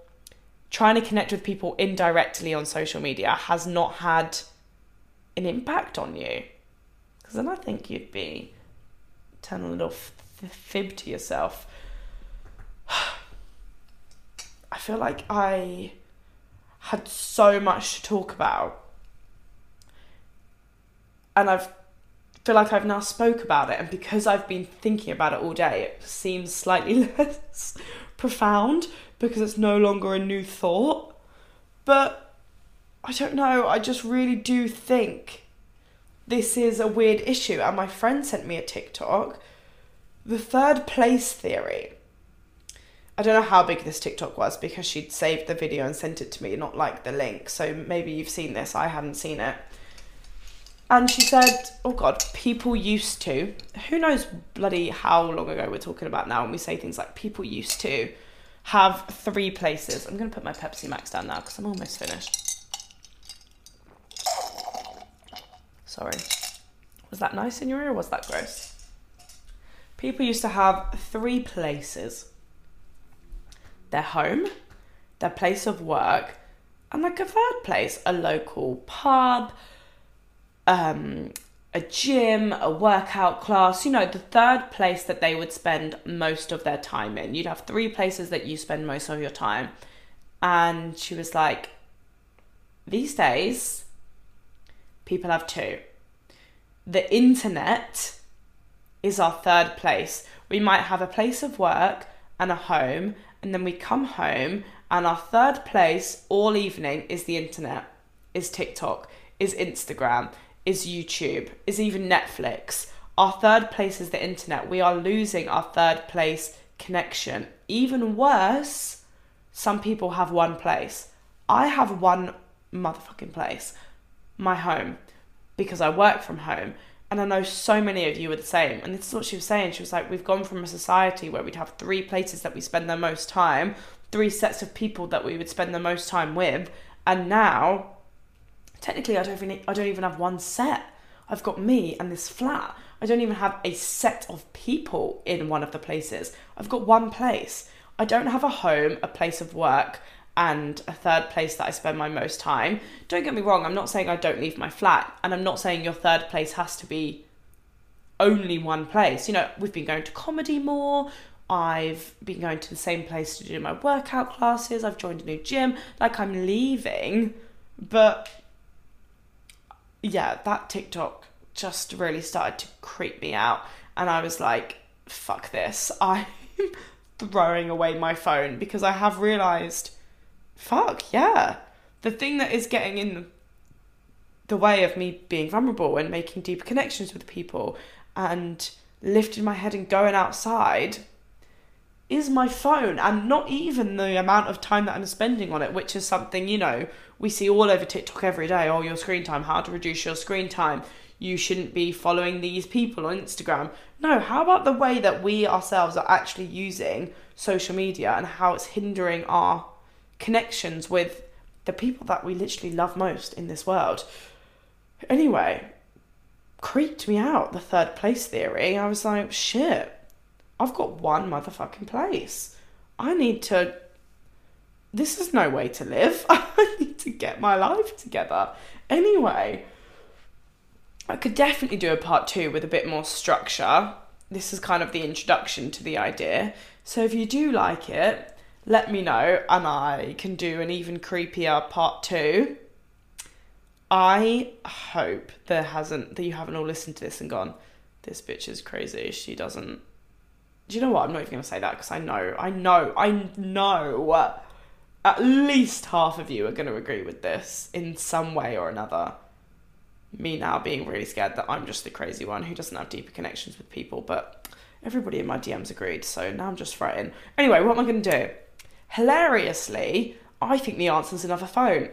trying to connect with people indirectly on social media, has not had an impact on you. Because then I think you'd be telling a little fib to yourself. I feel like I had so much to talk about. And I've feel like I've now spoke about it and because I've been thinking about it all day, it seems slightly less profound because it's no longer a new thought. But I don't know, I just really do think this is a weird issue. And my friend sent me a TikTok. The third place theory. I don't know how big this TikTok was because she'd saved the video and sent it to me, not like the link. So maybe you've seen this, I hadn't seen it. And she said, Oh God, people used to. Who knows bloody how long ago we're talking about now when we say things like people used to have three places. I'm going to put my Pepsi Max down now because I'm almost finished. Sorry. Was that nice in your ear or was that gross? People used to have three places their home, their place of work, and like a third place, a local pub, um, a gym, a workout class, you know, the third place that they would spend most of their time in. You'd have three places that you spend most of your time. And she was like, these days, people have two. The internet is our third place. We might have a place of work and a home, and then we come home, and our third place all evening is the internet, is TikTok, is Instagram, is YouTube, is even Netflix. Our third place is the internet. We are losing our third place connection. Even worse, some people have one place. I have one motherfucking place, my home, because I work from home. And I know so many of you are the same. And this is what she was saying. She was like, We've gone from a society where we'd have three places that we spend the most time, three sets of people that we would spend the most time with. And now, technically, I don't even, I don't even have one set. I've got me and this flat. I don't even have a set of people in one of the places. I've got one place. I don't have a home, a place of work, and a third place that I spend my most time. Don't get me wrong, I'm not saying I don't leave my flat, and I'm not saying your third place has to be only one place. You know, we've been going to comedy more. I've been going to the same place to do my workout classes. I've joined a new gym. Like I'm leaving, but yeah, that TikTok just really started to creep me out, and I was like, "Fuck this!" I'm throwing away my phone because I have realized fuck yeah. The thing that is getting in the way of me being vulnerable and making deeper connections with people and lifting my head and going outside is my phone and not even the amount of time that I'm spending on it, which is something, you know, we see all over TikTok every day. Oh, your screen time, how to reduce your screen time. You shouldn't be following these people on Instagram. No, how about the way that we ourselves are actually using social media and how it's hindering our connections with the people that we literally love most in this world. Anyway, creeped me out, the third place theory. I was like, shit, I've got one motherfucking place. I need to. This is no way to live. I need to get my life together. Anyway, I could definitely do a part two with a bit more structure. This is kind of the introduction to the idea. So if you do like it, let me know and I can do an even creepier part two. I hope there hasn't that you haven't all listened to this and gone, this bitch is crazy. She doesn't. Do you know what? I'm not even gonna say that because I know, I know, I know. At least half of you are gonna agree with this in some way or another. Me now being really scared that I'm just the crazy one who doesn't have deeper connections with people, but everybody in my DMs agreed, so now I'm just frightened. Anyway, what am I gonna do? Hilariously, I think the answer is another phone.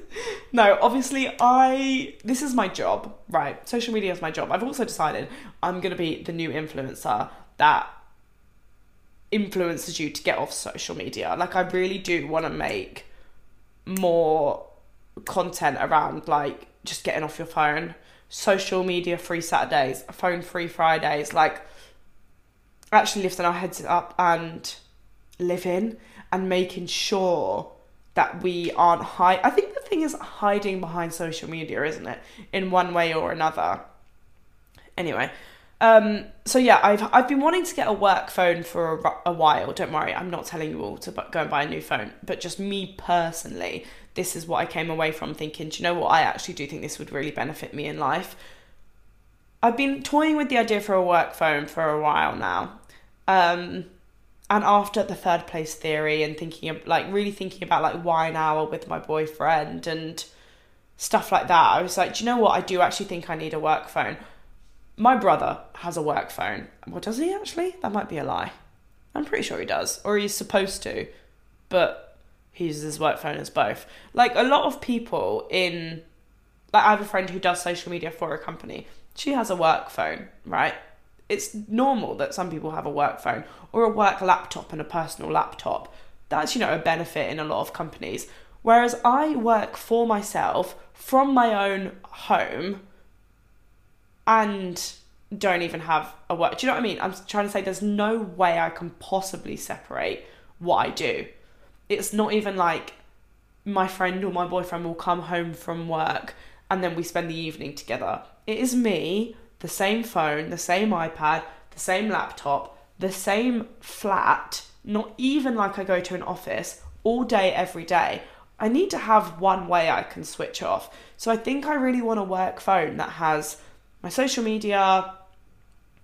no, obviously, I this is my job, right? Social media is my job. I've also decided I'm going to be the new influencer that influences you to get off social media. Like I really do want to make more content around like just getting off your phone, social media free Saturdays, phone free Fridays, like actually lifting our heads up and living and making sure that we aren't high. I think the thing is hiding behind social media, isn't it? In one way or another. Anyway, um, so yeah, I've I've been wanting to get a work phone for a, a while. Don't worry, I'm not telling you all to go and buy a new phone, but just me personally, this is what I came away from thinking. Do you know what? I actually do think this would really benefit me in life. I've been toying with the idea for a work phone for a while now. Um, and after the third place theory and thinking of like really thinking about like wine hour with my boyfriend and stuff like that, I was like, do you know what? I do actually think I need a work phone. My brother has a work phone. Well, does he actually? That might be a lie. I'm pretty sure he does, or he's supposed to, but he uses his work phone as both. Like a lot of people in, like I have a friend who does social media for a company. She has a work phone, right? it's normal that some people have a work phone or a work laptop and a personal laptop. That's, you know, a benefit in a lot of companies. Whereas I work for myself from my own home and don't even have a work. Do you know what I mean? I'm trying to say there's no way I can possibly separate what I do. It's not even like my friend or my boyfriend will come home from work and then we spend the evening together. It is me the same phone, the same iPad, the same laptop, the same flat, not even like I go to an office all day, every day. I need to have one way I can switch off. So I think I really want a work phone that has my social media,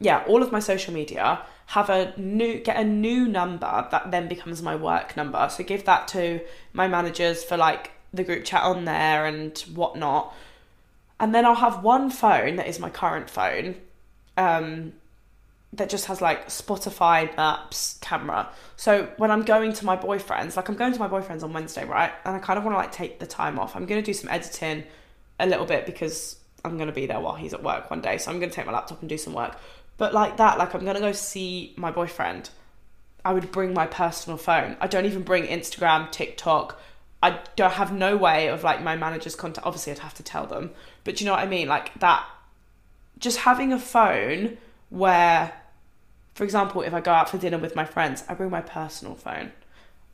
yeah, all of my social media have a new get a new number that then becomes my work number. So give that to my managers for like the group chat on there and whatnot. And then I'll have one phone that is my current phone. Um, that just has like Spotify, maps, camera. So when I'm going to my boyfriend's, like I'm going to my boyfriend's on Wednesday, right? And I kind of want to like take the time off. I'm going to do some editing a little bit because I'm to be there while he's at work one day. So I'm to take my laptop and do some work. But like that, like I'm gonna go see my boyfriend. I would bring my personal phone. I don't even bring Instagram, TikTok. I don't have no way of like my manager's contact. Obviously, I'd have to tell them, but you know what I mean? Like that, just having a phone where, for example, if I go out for dinner with my friends, I bring my personal phone.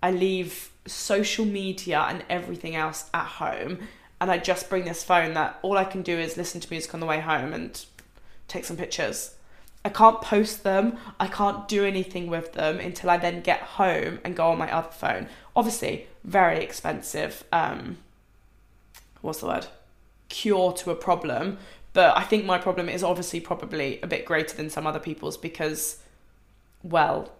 I leave social media and everything else at home, and I just bring this phone that all I can do is listen to music on the way home and take some pictures. I can't post them. I can't do anything with them until I then get home and go on my other phone. Obviously, very expensive. Um, what's the word? Cure to a problem. But I think my problem is obviously probably a bit greater than some other people's because, well,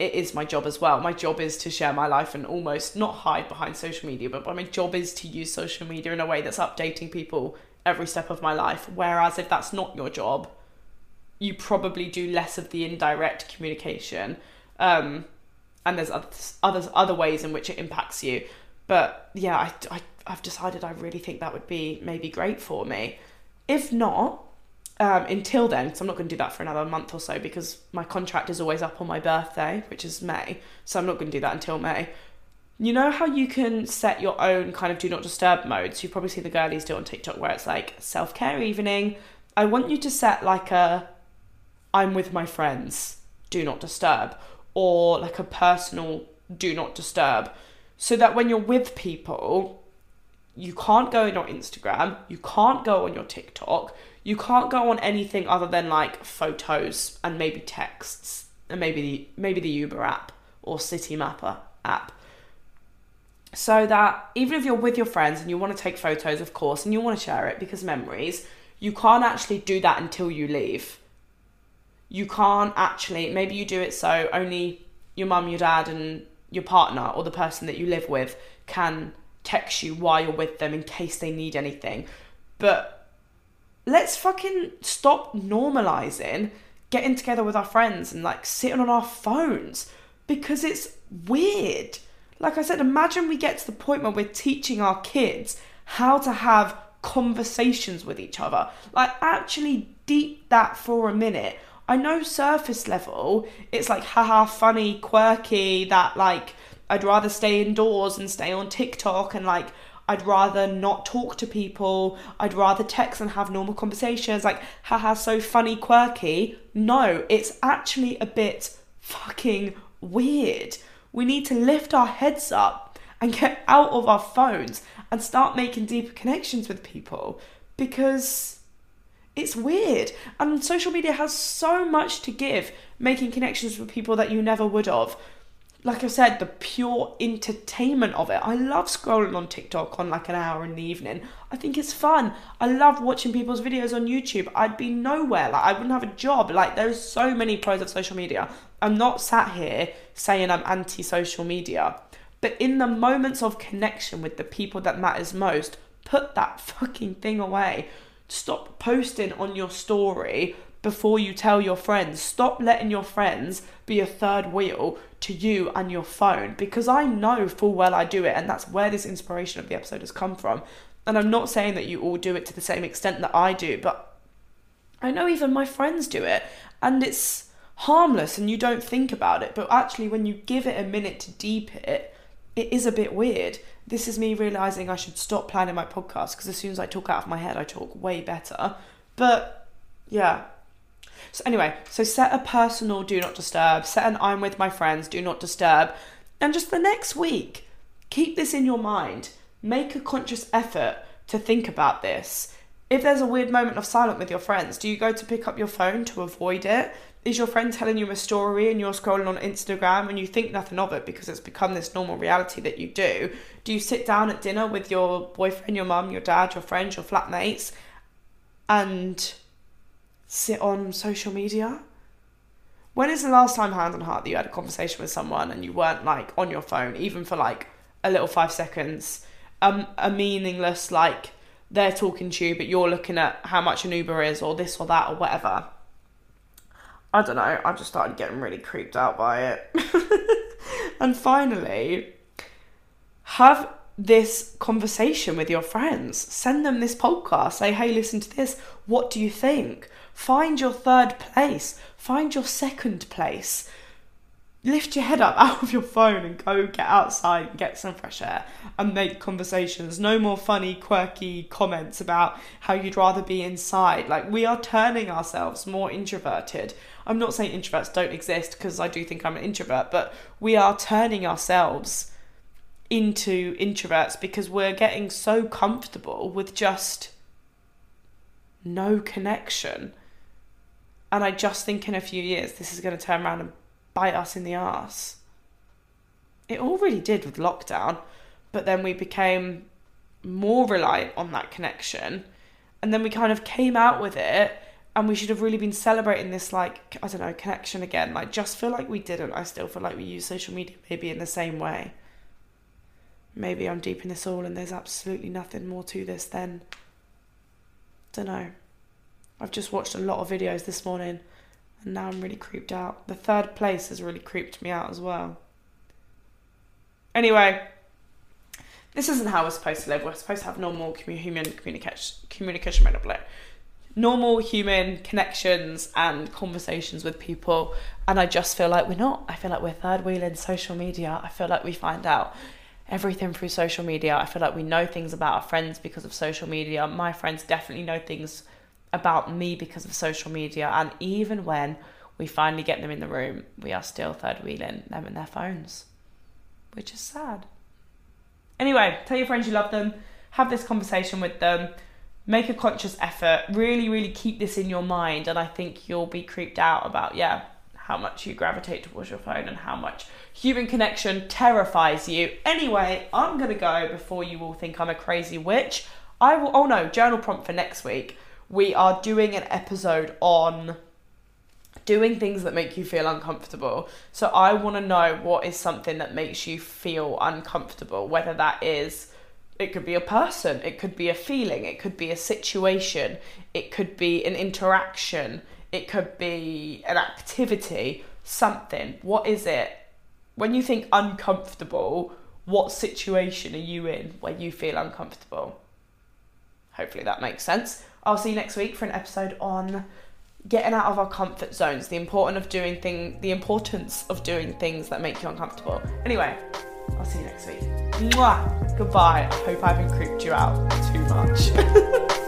it is my job as well. My job is to share my life and almost not hide behind social media, but my job is to use social media in a way that's updating people every step of my life. Whereas if that's not your job, you probably do less of the indirect communication. Um, and there's other, other other ways in which it impacts you. But yeah, I, I I've decided I really think that would be maybe great for me. If not, um, until then, because I'm not going to do that for another month or so because my contract is always up on my birthday, which is May. So I'm not going to do that until May. You know how you can set your own kind of do not disturb modes? You've probably seen the girlies do on TikTok where it's like self care evening. I want you to set like a I'm with my friends, do not disturb, or like a personal do not disturb. So that when you're with people, you can't go on your Instagram, you can't go on your TikTok, you can't go on anything other than like photos and maybe texts and maybe the maybe the Uber app or Citymapper app. So that even if you're with your friends and you want to take photos, of course, and you want to share it because memories, you can't actually do that until you leave you can't actually, maybe you do it so only your mum, your dad, and your partner or the person that you live with can text you while you're with them in case they need anything. But let's fucking stop normalizing getting together with our friends and like sitting on our phones because it's weird. Like I said, imagine we get to the point where we're teaching our kids how to have conversations with each other. Like, actually, deep that for a minute I know surface level, it's like haha funny, quirky, that like I'd rather stay indoors and stay on TikTok and like I'd rather not talk to people. I'd rather text and have normal conversations. Like, haha, so funny, quirky. No, it's actually a bit fucking weird. We need to lift our heads up and get out of our phones and start making deeper connections with people because it's weird. And social media has so much to give, making connections with people that you never would have. Like I said, the pure entertainment of it. I love scrolling on TikTok on like an hour in the evening. I think it's fun. I love watching people's videos on YouTube. I'd be nowhere. Like I wouldn't have a job. Like there's so many pros of social media. I'm not sat here saying I'm anti social media. But in the moments of connection with the people that matters most, put that fucking thing away. Stop posting on your story before you tell your friends. Stop letting your friends be a third wheel to you and your phone because I know full well I do it, and that's where this inspiration of the episode has come from. And I'm not saying that you all do it to the same extent that I do, but I know even my friends do it, and it's harmless and you don't think about it. But actually, when you give it a minute to deep it, it is a bit weird this is me realizing I should stop planning my podcast because as soon as I talk out of my head, I talk way better. But yeah. So, anyway, so set a personal do not disturb, set an I'm with my friends, do not disturb. And just the next week, keep this in your mind. Make a conscious effort to think about this. If there's a weird moment of silence with your friends, do you go to pick up your phone to avoid it? is your friend telling you a story and you're scrolling on Instagram and you think nothing of it because it's become this normal reality that you do? Do you sit down at dinner with your boyfriend, your mum, your dad, your friends, your flatmates and sit on social media. When is the last time, hand on heart, that you had a conversation with someone and you weren't like on your phone, even for like a little five seconds? Um, a meaningless, like they're talking to you, but you're looking at how much an Uber is, or this or that, or whatever. I don't know, I just started getting really creeped out by it. and finally, have this conversation with your friends. Send them this podcast. Say, hey, listen to this. What do you think? Find your third place. Find your second place. Lift your head up out of your phone and go get outside and get some fresh air and make conversations. No more funny, quirky comments about how you'd rather be inside. Like, we are turning ourselves more introverted I'm not saying introverts don't exist because I do think I'm an introvert, but we are turning ourselves into introverts because we're getting so comfortable with just no connection. And I just think in a few years this is going to turn around and bite us in the ass. It all really did with lockdown, but then we became more reliant on that connection. And then we kind of came out with it and we should have really been celebrating this like i don't know connection again like just feel like we didn't i still feel like we use social media maybe in the same way maybe i'm deep in this all and there's absolutely nothing more to this than don't know i've just watched a lot of videos this morning and now i'm really creeped out the third place has really creeped me out as well anyway this isn't how we're supposed to live we're supposed to have normal human communication communication normal human connections and conversations with people and I just feel like we're not. I feel like we're third wheeling social media. I feel like we find out everything through social media. I feel like we know things about our friends because of social media. My friends definitely know things about me because of social media and even when we finally get them in the room, we are still third wheeling them and their phones, which is sad. Anyway, tell your friends you love them, have this conversation with them. Make a conscious effort. Really really keep this in your mind and i think you'll be creeped out about yeah how much you gravitate towards your phone and how much human connection terrifies you. Anyway i'm to go before you all think i'm a crazy witch. I will oh no journal prompt for next week we are doing an episode on doing things that make you feel uncomfortable. So I want to know what is something that makes you feel uncomfortable, whether that is it could be a person, it could be a feeling, it could be a situation, it could be an interaction, it could be an activity, something. What is it? When you think uncomfortable, what situation are you in where you feel uncomfortable? Hopefully that makes sense. I'll see you next week for an episode on getting out of our comfort zones, the important of doing thing the importance of doing things that make you uncomfortable. Anyway, I'll see you next week. Mwah! Goodbye. I hope I haven't creeped you out too much.